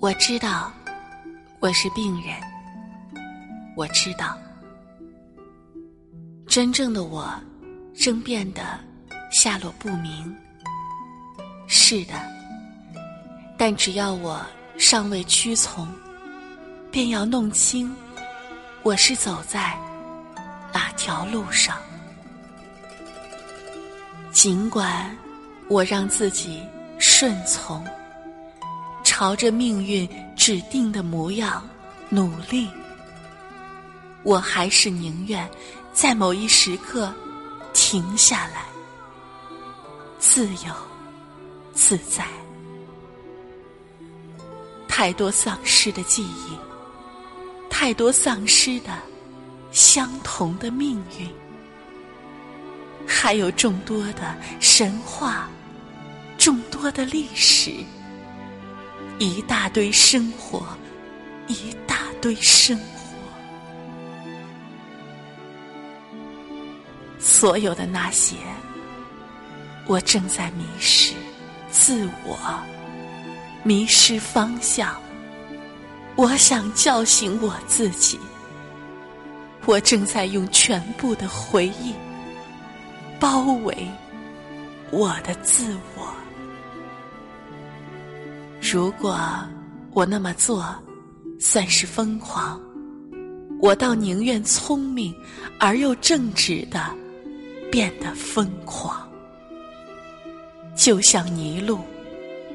我知道我是病人，我知道真正的我正变得下落不明。是的，但只要我尚未屈从，便要弄清我是走在哪条路上。尽管我让自己顺从。朝着命运指定的模样努力，我还是宁愿在某一时刻停下来，自由自在。太多丧失的记忆，太多丧失的相同的命运，还有众多的神话，众多的历史。一大堆生活，一大堆生活，所有的那些，我正在迷失自我，迷失方向。我想叫醒我自己，我正在用全部的回忆包围我的自我。如果我那么做算是疯狂，我倒宁愿聪明而又正直的变得疯狂。就像泥路，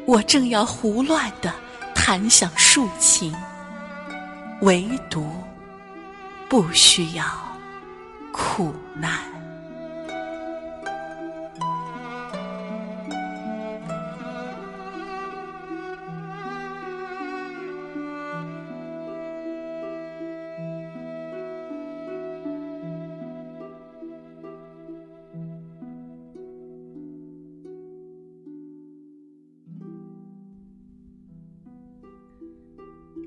我正要胡乱的弹响竖琴，唯独不需要苦难。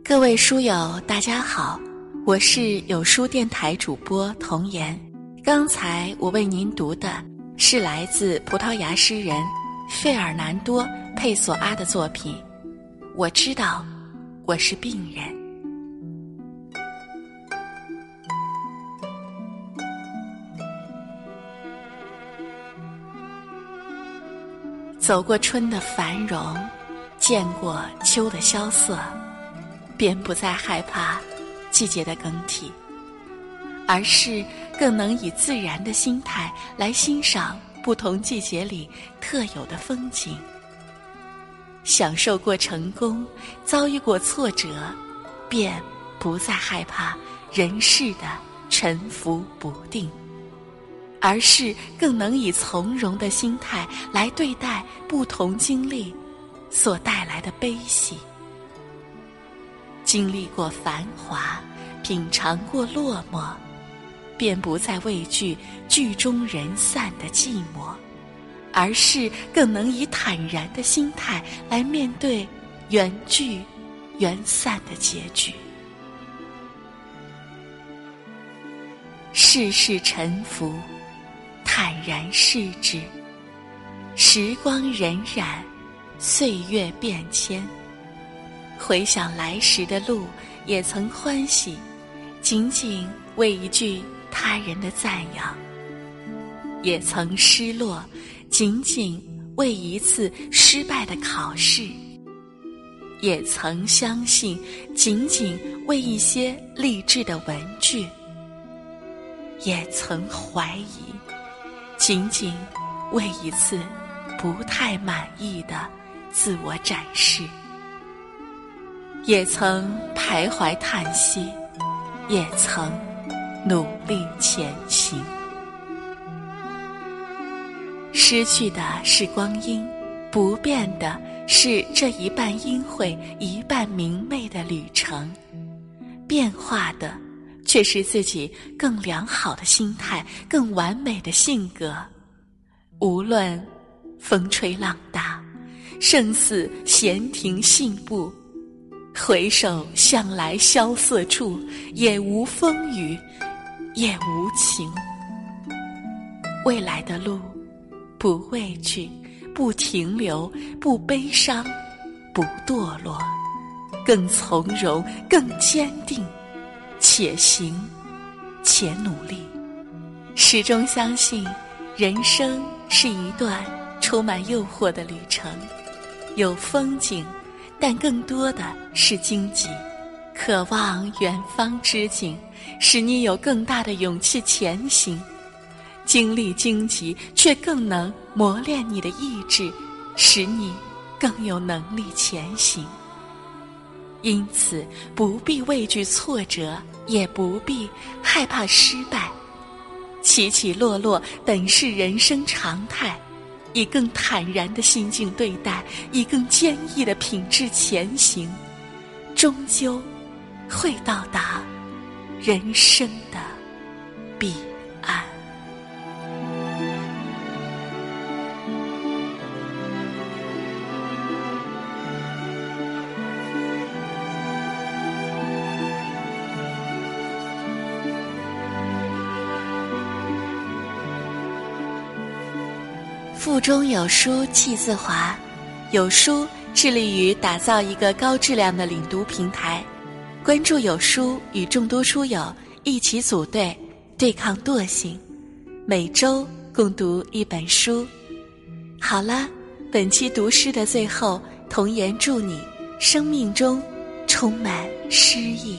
各位书友，大家好，我是有书电台主播童言。刚才我为您读的是来自葡萄牙诗人费尔南多·佩索阿的作品。我知道我是病人。走过春的繁荣，见过秋的萧瑟。便不再害怕季节的更替，而是更能以自然的心态来欣赏不同季节里特有的风景。享受过成功，遭遇过挫折，便不再害怕人世的沉浮不定，而是更能以从容的心态来对待不同经历所带来的悲喜。经历过繁华，品尝过落寞，便不再畏惧剧中人散的寂寞，而是更能以坦然的心态来面对缘聚缘散的结局。世事沉浮，坦然视之；时光荏苒，岁月变迁。回想来时的路，也曾欢喜，仅仅为一句他人的赞扬；也曾失落，仅仅为一次失败的考试；也曾相信，仅仅为一些励志的文句；也曾怀疑，仅仅为一次不太满意的自我展示。也曾徘徊叹息，也曾努力前行。失去的是光阴，不变的是这一半阴晦、一半明媚的旅程。变化的，却是自己更良好的心态、更完美的性格。无论风吹浪打，生死闲庭信步。回首向来萧瑟处，也无风雨，也无情。未来的路，不畏惧，不停留，不悲伤，不堕落，更从容，更坚定，且行且努力，始终相信，人生是一段充满诱惑的旅程，有风景，但更多的是荆棘。渴望远方之景，使你有更大的勇气前行；经历荆棘，却更能磨练你的意志，使你更有能力前行。因此，不必畏惧挫折，也不必害怕失败。起起落落本是人生常态，以更坦然的心境对待，以更坚毅的品质前行，终究。会到达人生的彼腹中有书气自华，有书致力于打造一个高质量的领读平台。关注有书，与众多书友一起组队对抗惰性，每周共读一本书。好了，本期读诗的最后，童言祝你生命中充满诗意。